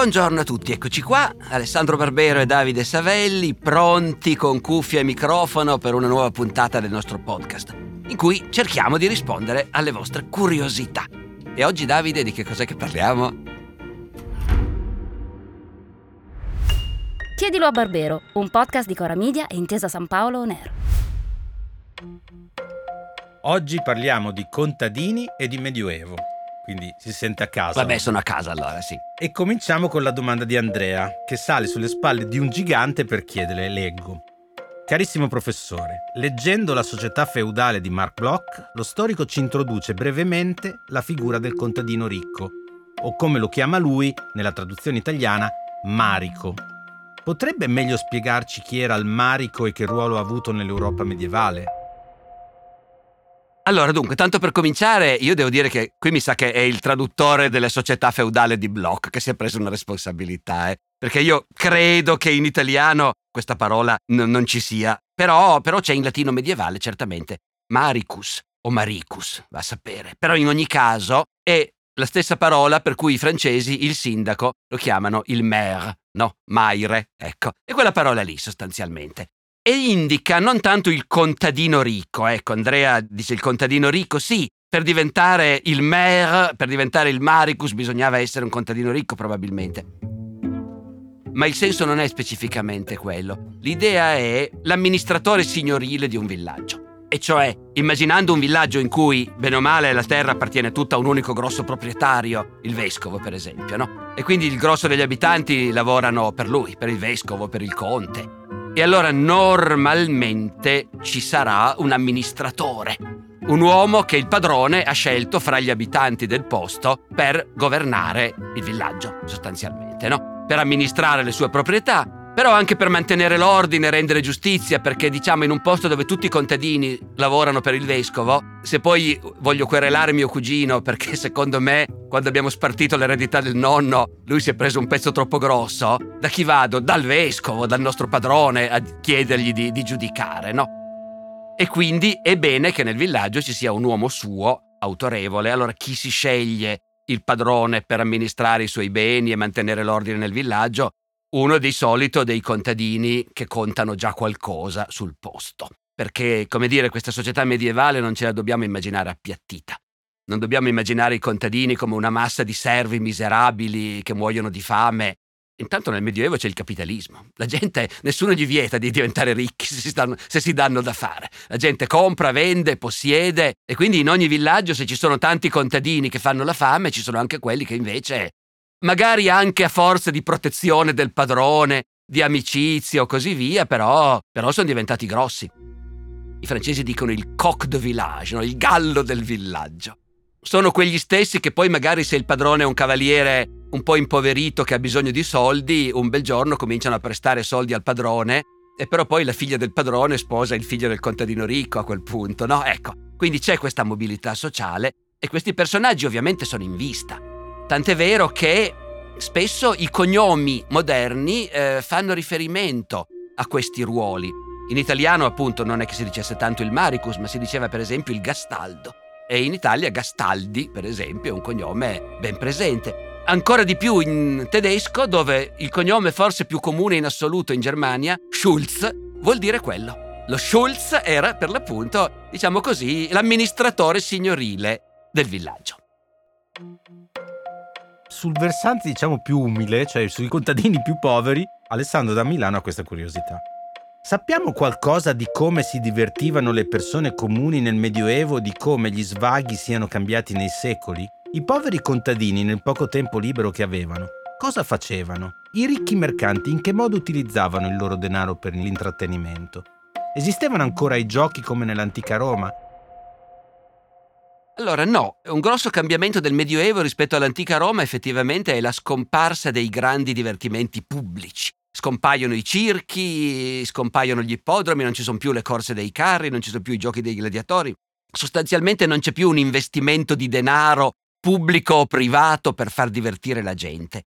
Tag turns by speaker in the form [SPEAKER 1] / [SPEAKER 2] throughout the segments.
[SPEAKER 1] Buongiorno a tutti, eccoci qua, Alessandro Barbero e Davide Savelli, pronti con cuffia e microfono per una nuova puntata del nostro podcast, in cui cerchiamo di rispondere alle vostre curiosità. E oggi Davide di che cos'è che parliamo?
[SPEAKER 2] Chiedilo a Barbero, un podcast di Cora Media e Intesa San Paolo On Air.
[SPEAKER 3] Oggi parliamo di contadini e di Medioevo, quindi si sente a casa.
[SPEAKER 1] Vabbè, sono a casa allora, sì.
[SPEAKER 3] E cominciamo con la domanda di Andrea, che sale sulle spalle di un gigante per chiedere, leggo. Carissimo professore, leggendo la società feudale di Mark Bloch, lo storico ci introduce brevemente la figura del contadino ricco, o come lo chiama lui, nella traduzione italiana, Marico. Potrebbe meglio spiegarci chi era il Marico e che ruolo ha avuto nell'Europa medievale?
[SPEAKER 1] Allora, dunque, tanto per cominciare, io devo dire che qui mi sa che è il traduttore delle società feudali di Bloch che si è preso una responsabilità, eh? perché io credo che in italiano questa parola n- non ci sia, però, però c'è in latino medievale, certamente, maricus o maricus, va a sapere. Però in ogni caso è la stessa parola per cui i francesi il sindaco lo chiamano il maire, no, maire, ecco, è quella parola lì sostanzialmente e indica non tanto il contadino ricco, ecco Andrea dice il contadino ricco, sì, per diventare il maire, per diventare il maricus bisognava essere un contadino ricco probabilmente. Ma il senso non è specificamente quello. L'idea è l'amministratore signorile di un villaggio. E cioè, immaginando un villaggio in cui, bene o male, la terra appartiene tutta a un unico grosso proprietario, il vescovo per esempio, no? E quindi il grosso degli abitanti lavorano per lui, per il vescovo, per il conte. E allora normalmente ci sarà un amministratore, un uomo che il padrone ha scelto fra gli abitanti del posto per governare il villaggio, sostanzialmente, no? Per amministrare le sue proprietà, però anche per mantenere l'ordine, rendere giustizia, perché diciamo in un posto dove tutti i contadini lavorano per il vescovo, se poi voglio querelare mio cugino perché secondo me quando abbiamo spartito l'eredità del nonno, lui si è preso un pezzo troppo grosso, da chi vado? Dal vescovo, dal nostro padrone, a chiedergli di, di giudicare, no? E quindi è bene che nel villaggio ci sia un uomo suo, autorevole. Allora chi si sceglie il padrone per amministrare i suoi beni e mantenere l'ordine nel villaggio? Uno di solito dei contadini che contano già qualcosa sul posto. Perché, come dire, questa società medievale non ce la dobbiamo immaginare appiattita. Non dobbiamo immaginare i contadini come una massa di servi miserabili che muoiono di fame. Intanto nel Medioevo c'è il capitalismo. La gente, nessuno gli vieta di diventare ricchi se si, stanno, se si danno da fare. La gente compra, vende, possiede e quindi in ogni villaggio se ci sono tanti contadini che fanno la fame ci sono anche quelli che invece, magari anche a forza di protezione del padrone, di amicizia o così via, però, però sono diventati grossi. I francesi dicono il coq de village, no? il gallo del villaggio sono quegli stessi che poi magari se il padrone è un cavaliere un po' impoverito che ha bisogno di soldi, un bel giorno cominciano a prestare soldi al padrone e però poi la figlia del padrone sposa il figlio del contadino ricco a quel punto, no? Ecco, quindi c'è questa mobilità sociale e questi personaggi ovviamente sono in vista. Tant'è vero che spesso i cognomi moderni eh, fanno riferimento a questi ruoli. In italiano appunto non è che si dicesse tanto il Maricus, ma si diceva per esempio il Gastaldo e in Italia Gastaldi, per esempio, è un cognome ben presente. Ancora di più in tedesco, dove il cognome forse più comune in assoluto in Germania, Schulz, vuol dire quello. Lo Schulz era per l'appunto, diciamo così, l'amministratore signorile del villaggio.
[SPEAKER 3] Sul versante diciamo più umile, cioè sui contadini più poveri, Alessandro da Milano ha questa curiosità. Sappiamo qualcosa di come si divertivano le persone comuni nel Medioevo, di come gli svaghi siano cambiati nei secoli? I poveri contadini nel poco tempo libero che avevano, cosa facevano? I ricchi mercanti in che modo utilizzavano il loro denaro per l'intrattenimento? Esistevano ancora i giochi come nell'antica Roma?
[SPEAKER 1] Allora no, un grosso cambiamento del Medioevo rispetto all'antica Roma effettivamente è la scomparsa dei grandi divertimenti pubblici. Scompaiono i circhi, scompaiono gli ippodromi, non ci sono più le corse dei carri, non ci sono più i giochi dei gladiatori. Sostanzialmente non c'è più un investimento di denaro pubblico o privato per far divertire la gente.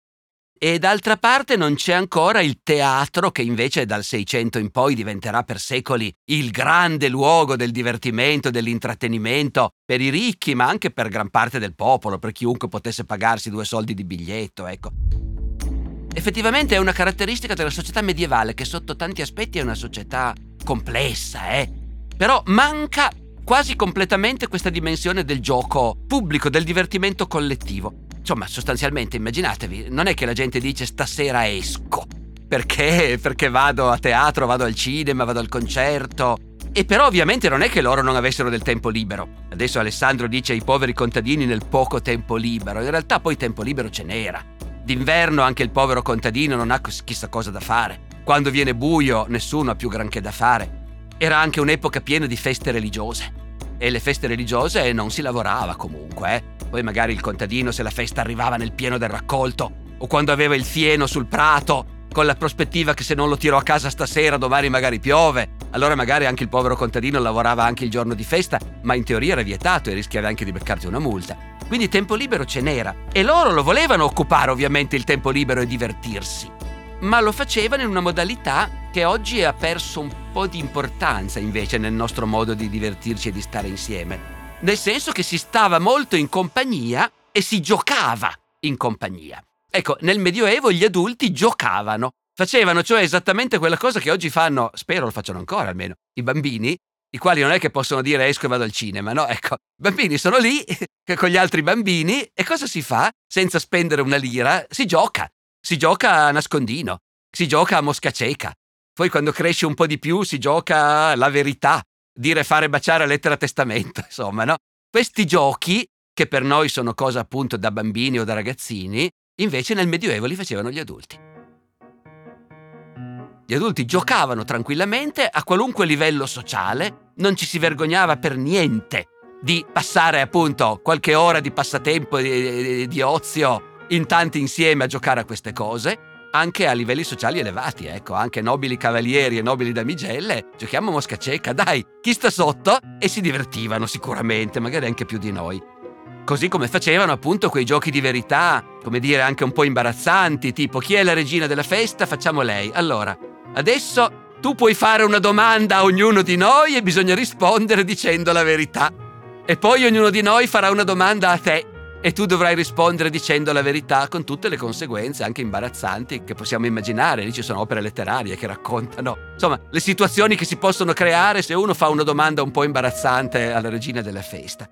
[SPEAKER 1] E d'altra parte non c'è ancora il teatro che invece dal Seicento in poi diventerà per secoli il grande luogo del divertimento, dell'intrattenimento per i ricchi, ma anche per gran parte del popolo, per chiunque potesse pagarsi due soldi di biglietto, ecco. Effettivamente è una caratteristica della società medievale che sotto tanti aspetti è una società complessa, eh? Però manca quasi completamente questa dimensione del gioco pubblico, del divertimento collettivo. Insomma, sostanzialmente, immaginatevi, non è che la gente dice stasera esco. Perché? Perché vado a teatro, vado al cinema, vado al concerto. E però ovviamente non è che loro non avessero del tempo libero. Adesso Alessandro dice ai poveri contadini nel poco tempo libero. In realtà poi tempo libero ce n'era. D'inverno anche il povero contadino non ha chissà cosa da fare. Quando viene buio nessuno ha più granché da fare. Era anche un'epoca piena di feste religiose. E le feste religiose non si lavorava comunque, eh. Poi magari il contadino se la festa arrivava nel pieno del raccolto, o quando aveva il fieno sul prato, con la prospettiva che se non lo tiro a casa stasera domani magari piove. Allora magari anche il povero contadino lavorava anche il giorno di festa, ma in teoria era vietato e rischiava anche di beccarti una multa. Quindi tempo libero ce n'era. E loro lo volevano occupare ovviamente il tempo libero e divertirsi. Ma lo facevano in una modalità che oggi ha perso un po' di importanza invece nel nostro modo di divertirci e di stare insieme nel senso che si stava molto in compagnia e si giocava in compagnia. Ecco, nel Medioevo gli adulti giocavano, facevano cioè esattamente quella cosa che oggi fanno, spero lo facciano ancora almeno, i bambini, i quali non è che possono dire esco e vado al cinema, no? Ecco, i bambini sono lì con gli altri bambini e cosa si fa? Senza spendere una lira, si gioca, si gioca a nascondino, si gioca a mosca cieca. Poi quando cresce un po' di più si gioca alla verità, dire fare baciare a lettera testamento, insomma, no? Questi giochi, che per noi sono cosa appunto da bambini o da ragazzini, invece nel Medioevo li facevano gli adulti. Gli adulti giocavano tranquillamente a qualunque livello sociale, non ci si vergognava per niente di passare appunto qualche ora di passatempo e di, di, ozio in tanti insieme a giocare a queste cose anche a livelli sociali elevati, ecco, anche nobili cavalieri e nobili damigelle, giochiamo mosca cieca, dai, chi sta sotto? E si divertivano sicuramente, magari anche più di noi. Così come facevano appunto quei giochi di verità, come dire anche un po' imbarazzanti, tipo chi è la regina della festa? Facciamo lei. Allora, adesso tu puoi fare una domanda a ognuno di noi e bisogna rispondere dicendo la verità. E poi ognuno di noi farà una domanda a te e tu dovrai rispondere dicendo la verità con tutte le conseguenze anche imbarazzanti che possiamo immaginare. Lì ci sono opere letterarie che raccontano, insomma, le situazioni che si possono creare se uno fa una domanda un po' imbarazzante alla regina della festa.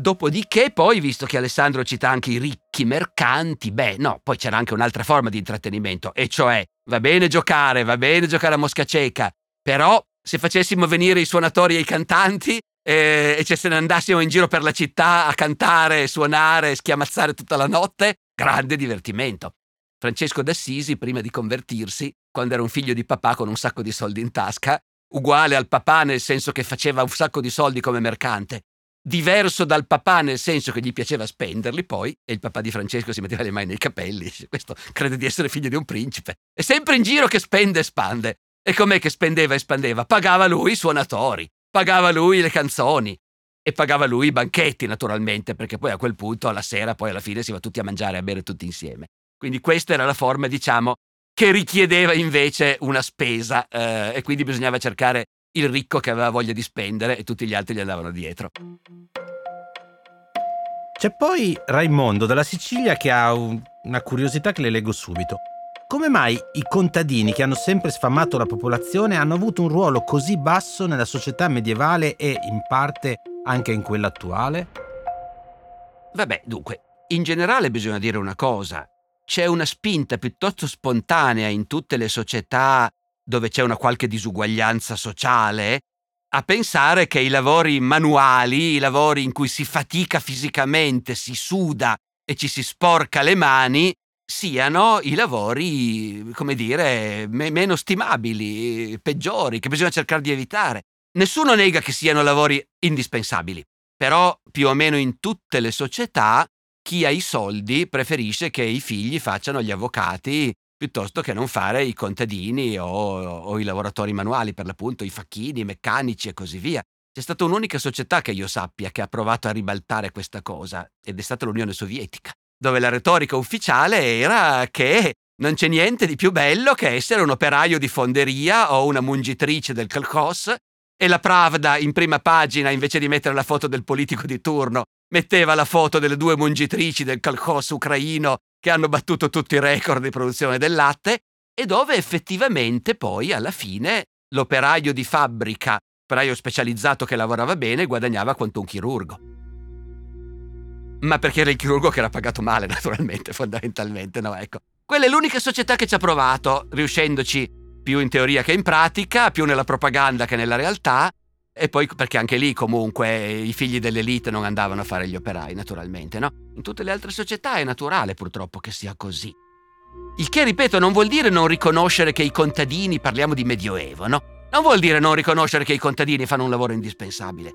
[SPEAKER 1] Dopodiché, poi, visto che Alessandro cita anche i ricchi mercanti, beh, no, poi c'era anche un'altra forma di intrattenimento, e cioè va bene giocare, va bene giocare a mosca cieca, però se facessimo venire i suonatori e i cantanti, e, e se ne andassimo in giro per la città a cantare, suonare, schiamazzare tutta la notte, grande divertimento. Francesco d'Assisi, prima di convertirsi, quando era un figlio di papà con un sacco di soldi in tasca, uguale al papà nel senso che faceva un sacco di soldi come mercante, diverso dal papà nel senso che gli piaceva spenderli poi, e il papà di Francesco si metteva le mani nei capelli, questo crede di essere figlio di un principe, è sempre in giro che spende e spande. E com'è che spendeva e spandeva? Pagava lui i suonatori, pagava lui le canzoni e pagava lui i banchetti naturalmente, perché poi a quel punto alla sera poi alla fine si va tutti a mangiare e a bere tutti insieme. Quindi questa era la forma, diciamo, che richiedeva invece una spesa eh, e quindi bisognava cercare il ricco che aveva voglia di spendere e tutti gli altri gli andavano dietro.
[SPEAKER 3] C'è poi Raimondo dalla Sicilia che ha un, una curiosità che le leggo subito. Come mai i contadini che hanno sempre sfamato la popolazione hanno avuto un ruolo così basso nella società medievale e in parte anche in quella attuale?
[SPEAKER 1] Vabbè, dunque, in generale bisogna dire una cosa. C'è una spinta piuttosto spontanea in tutte le società dove c'è una qualche disuguaglianza sociale a pensare che i lavori manuali, i lavori in cui si fatica fisicamente, si suda e ci si sporca le mani, siano i lavori, come dire, me- meno stimabili, peggiori, che bisogna cercare di evitare. Nessuno nega che siano lavori indispensabili, però più o meno in tutte le società chi ha i soldi preferisce che i figli facciano gli avvocati piuttosto che non fare i contadini o, o i lavoratori manuali, per l'appunto i facchini, i meccanici e così via. C'è stata un'unica società che io sappia che ha provato a ribaltare questa cosa ed è stata l'Unione Sovietica dove la retorica ufficiale era che non c'è niente di più bello che essere un operaio di fonderia o una mungitrice del Kalkos e la Pravda in prima pagina, invece di mettere la foto del politico di turno, metteva la foto delle due mungitrici del Kalkos ucraino che hanno battuto tutti i record di produzione del latte e dove effettivamente poi alla fine l'operaio di fabbrica, operaio specializzato che lavorava bene, guadagnava quanto un chirurgo. Ma perché era il chirurgo che era pagato male, naturalmente, fondamentalmente, no? Ecco. Quella è l'unica società che ci ha provato, riuscendoci più in teoria che in pratica, più nella propaganda che nella realtà, e poi perché anche lì comunque i figli dell'elite non andavano a fare gli operai, naturalmente, no? In tutte le altre società è naturale purtroppo che sia così. Il che, ripeto, non vuol dire non riconoscere che i contadini, parliamo di medioevo, no? Non vuol dire non riconoscere che i contadini fanno un lavoro indispensabile.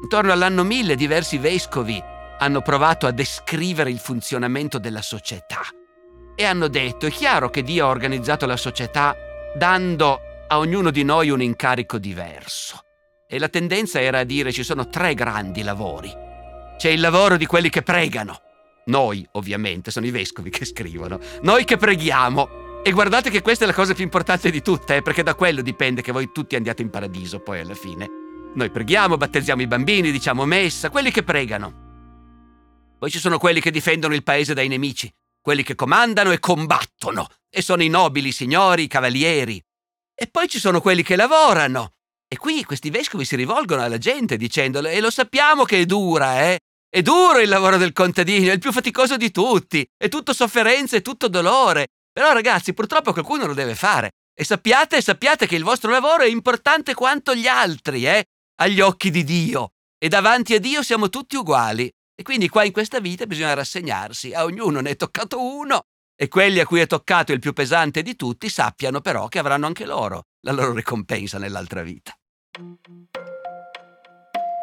[SPEAKER 1] Intorno all'anno 1000 diversi vescovi hanno provato a descrivere il funzionamento della società e hanno detto, è chiaro che Dio ha organizzato la società dando a ognuno di noi un incarico diverso. E la tendenza era a dire ci sono tre grandi lavori. C'è il lavoro di quelli che pregano. Noi, ovviamente, sono i vescovi che scrivono. Noi che preghiamo. E guardate che questa è la cosa più importante di tutte, eh, perché da quello dipende che voi tutti andiate in paradiso poi alla fine. Noi preghiamo, battezziamo i bambini, diciamo messa, quelli che pregano. Poi ci sono quelli che difendono il paese dai nemici quelli che comandano e combattono, e sono i nobili signori, i cavalieri. E poi ci sono quelli che lavorano. E qui questi vescovi si rivolgono alla gente dicendole, e lo sappiamo che è dura, eh? È duro il lavoro del contadino, è il più faticoso di tutti, è tutto sofferenza, è tutto dolore. Però ragazzi, purtroppo qualcuno lo deve fare. E sappiate, sappiate che il vostro lavoro è importante quanto gli altri, eh? Agli occhi di Dio. E davanti a Dio siamo tutti uguali. E quindi qua in questa vita bisogna rassegnarsi, a ognuno ne è toccato uno e quelli a cui è toccato il più pesante di tutti sappiano però che avranno anche loro la loro ricompensa nell'altra vita.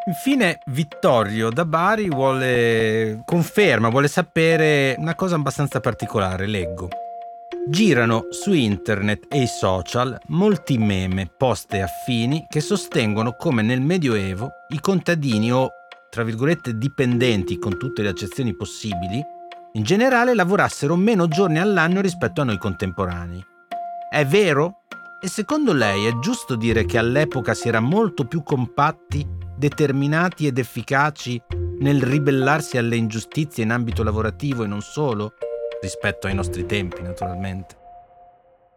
[SPEAKER 3] Infine Vittorio da Bari vuole conferma, vuole sapere una cosa abbastanza particolare, leggo. Girano su internet e i social molti meme, post e affini che sostengono come nel Medioevo i contadini o tra virgolette, dipendenti con tutte le accezioni possibili, in generale lavorassero meno giorni all'anno rispetto a noi contemporanei. È vero? E secondo lei è giusto dire che all'epoca si era molto più compatti, determinati ed efficaci nel ribellarsi alle ingiustizie in ambito lavorativo e non solo, rispetto ai nostri tempi naturalmente?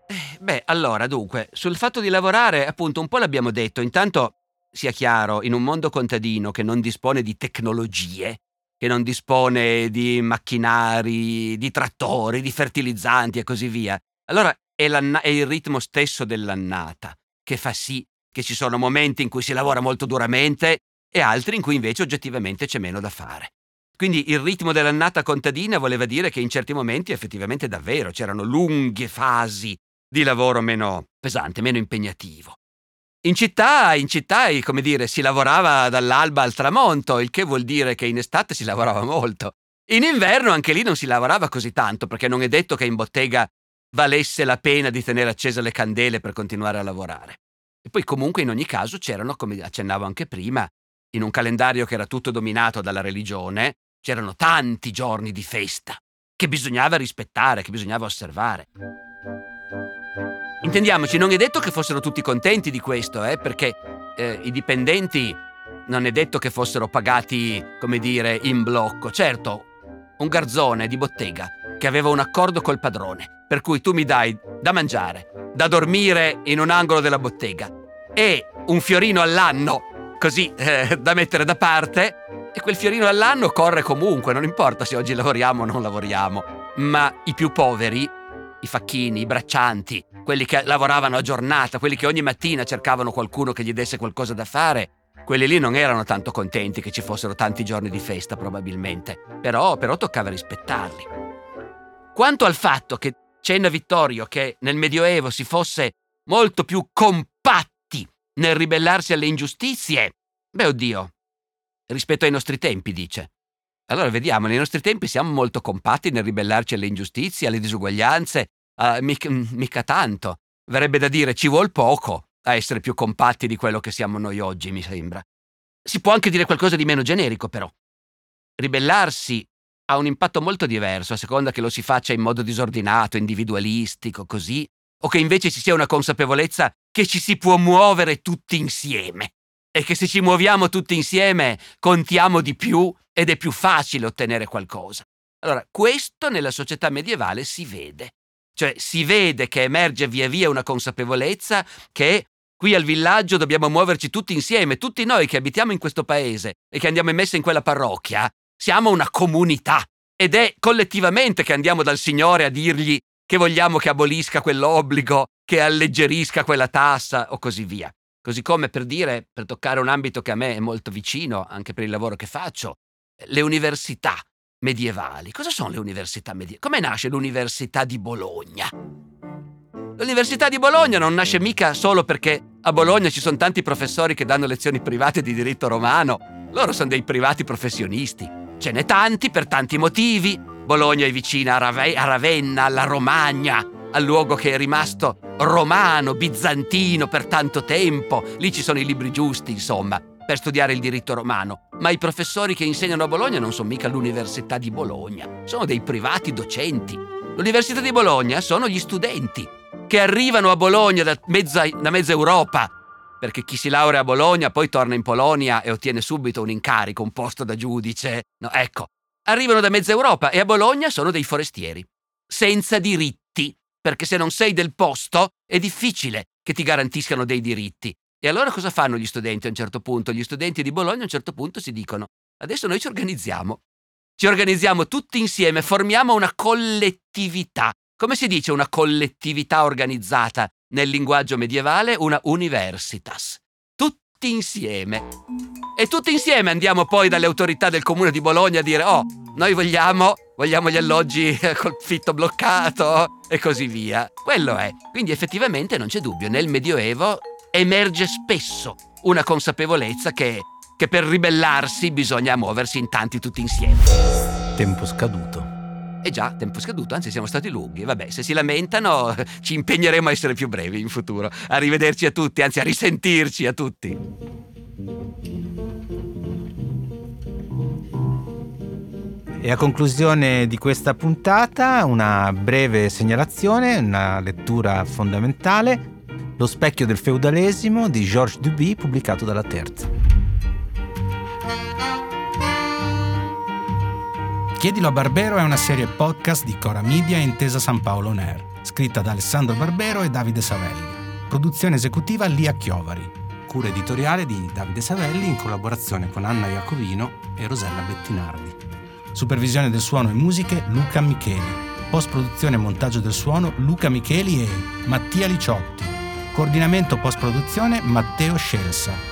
[SPEAKER 1] Eh, beh, allora, dunque, sul fatto di lavorare, appunto, un po' l'abbiamo detto. Intanto sia chiaro, in un mondo contadino che non dispone di tecnologie, che non dispone di macchinari, di trattori, di fertilizzanti e così via, allora è, è il ritmo stesso dell'annata che fa sì che ci sono momenti in cui si lavora molto duramente e altri in cui invece oggettivamente c'è meno da fare. Quindi il ritmo dell'annata contadina voleva dire che in certi momenti effettivamente davvero c'erano lunghe fasi di lavoro meno pesante, meno impegnativo. In città, in città, come dire, si lavorava dall'alba al tramonto, il che vuol dire che in estate si lavorava molto. In inverno anche lì non si lavorava così tanto, perché non è detto che in bottega valesse la pena di tenere accese le candele per continuare a lavorare. E poi comunque in ogni caso c'erano, come accennavo anche prima, in un calendario che era tutto dominato dalla religione, c'erano tanti giorni di festa che bisognava rispettare, che bisognava osservare. Intendiamoci, non è detto che fossero tutti contenti di questo, eh, perché eh, i dipendenti non è detto che fossero pagati, come dire, in blocco. Certo, un garzone di bottega che aveva un accordo col padrone, per cui tu mi dai da mangiare, da dormire in un angolo della bottega e un fiorino all'anno, così eh, da mettere da parte, e quel fiorino all'anno corre comunque, non importa se oggi lavoriamo o non lavoriamo. Ma i più poveri, i facchini, i braccianti, quelli che lavoravano a giornata, quelli che ogni mattina cercavano qualcuno che gli desse qualcosa da fare, quelli lì non erano tanto contenti che ci fossero tanti giorni di festa probabilmente, però, però toccava rispettarli. Quanto al fatto che cenna Vittorio che nel Medioevo si fosse molto più compatti nel ribellarsi alle ingiustizie, beh oddio, rispetto ai nostri tempi dice. Allora vediamo, nei nostri tempi siamo molto compatti nel ribellarci alle ingiustizie, alle disuguaglianze, Uh, mica, mica tanto. Verrebbe da dire ci vuol poco a essere più compatti di quello che siamo noi oggi, mi sembra. Si può anche dire qualcosa di meno generico, però. Ribellarsi ha un impatto molto diverso a seconda che lo si faccia in modo disordinato, individualistico, così, o che invece ci sia una consapevolezza che ci si può muovere tutti insieme e che se ci muoviamo tutti insieme contiamo di più ed è più facile ottenere qualcosa. Allora, questo nella società medievale si vede. Cioè si vede che emerge via via una consapevolezza che qui al villaggio dobbiamo muoverci tutti insieme, tutti noi che abitiamo in questo paese e che andiamo immessi in quella parrocchia, siamo una comunità ed è collettivamente che andiamo dal Signore a dirgli che vogliamo che abolisca quell'obbligo, che alleggerisca quella tassa o così via. Così come per dire, per toccare un ambito che a me è molto vicino, anche per il lavoro che faccio, le università medievali. Cosa sono le università medievali? Come nasce l'Università di Bologna? L'Università di Bologna non nasce mica solo perché a Bologna ci sono tanti professori che danno lezioni private di diritto romano. Loro sono dei privati professionisti. Ce n'è tanti per tanti motivi. Bologna è vicina a, Rave- a Ravenna, alla Romagna, al luogo che è rimasto romano, bizantino per tanto tempo. Lì ci sono i libri giusti, insomma, per studiare il diritto romano. Ma i professori che insegnano a Bologna non sono mica l'Università di Bologna, sono dei privati docenti. L'Università di Bologna sono gli studenti che arrivano a Bologna da mezza, da mezza Europa. Perché chi si laurea a Bologna poi torna in Polonia e ottiene subito un incarico, un posto da giudice. No, ecco, arrivano da mezza Europa e a Bologna sono dei forestieri, senza diritti perché se non sei del posto è difficile che ti garantiscano dei diritti. E allora cosa fanno gli studenti a un certo punto? Gli studenti di Bologna a un certo punto si dicono, adesso noi ci organizziamo, ci organizziamo tutti insieme, formiamo una collettività. Come si dice una collettività organizzata nel linguaggio medievale? Una universitas. Tutti insieme. E tutti insieme andiamo poi dalle autorità del comune di Bologna a dire, oh, noi vogliamo vogliamo gli alloggi col fitto bloccato e così via. Quello è. Quindi effettivamente non c'è dubbio, nel Medioevo emerge spesso una consapevolezza che, che per ribellarsi bisogna muoversi in tanti tutti insieme.
[SPEAKER 4] Tempo scaduto.
[SPEAKER 1] E già, tempo scaduto, anzi siamo stati lunghi. Vabbè, se si lamentano ci impegneremo a essere più brevi in futuro. Arrivederci a tutti, anzi a risentirci a tutti.
[SPEAKER 4] E a conclusione di questa puntata una breve segnalazione, una lettura fondamentale, Lo specchio del feudalesimo di Georges Duby pubblicato dalla Terza.
[SPEAKER 3] Chiedilo a Barbero è una serie podcast di Cora Media e Intesa San Paolo Air, scritta da Alessandro Barbero e Davide Savelli. Produzione esecutiva Lia Chiovari. Cura editoriale di Davide Savelli in collaborazione con Anna Iacovino e Rosella Bettinardi. Supervisione del suono e musiche Luca Micheli. Post produzione e montaggio del suono Luca Micheli e Mattia Liciotti. Coordinamento post produzione Matteo Scelsa.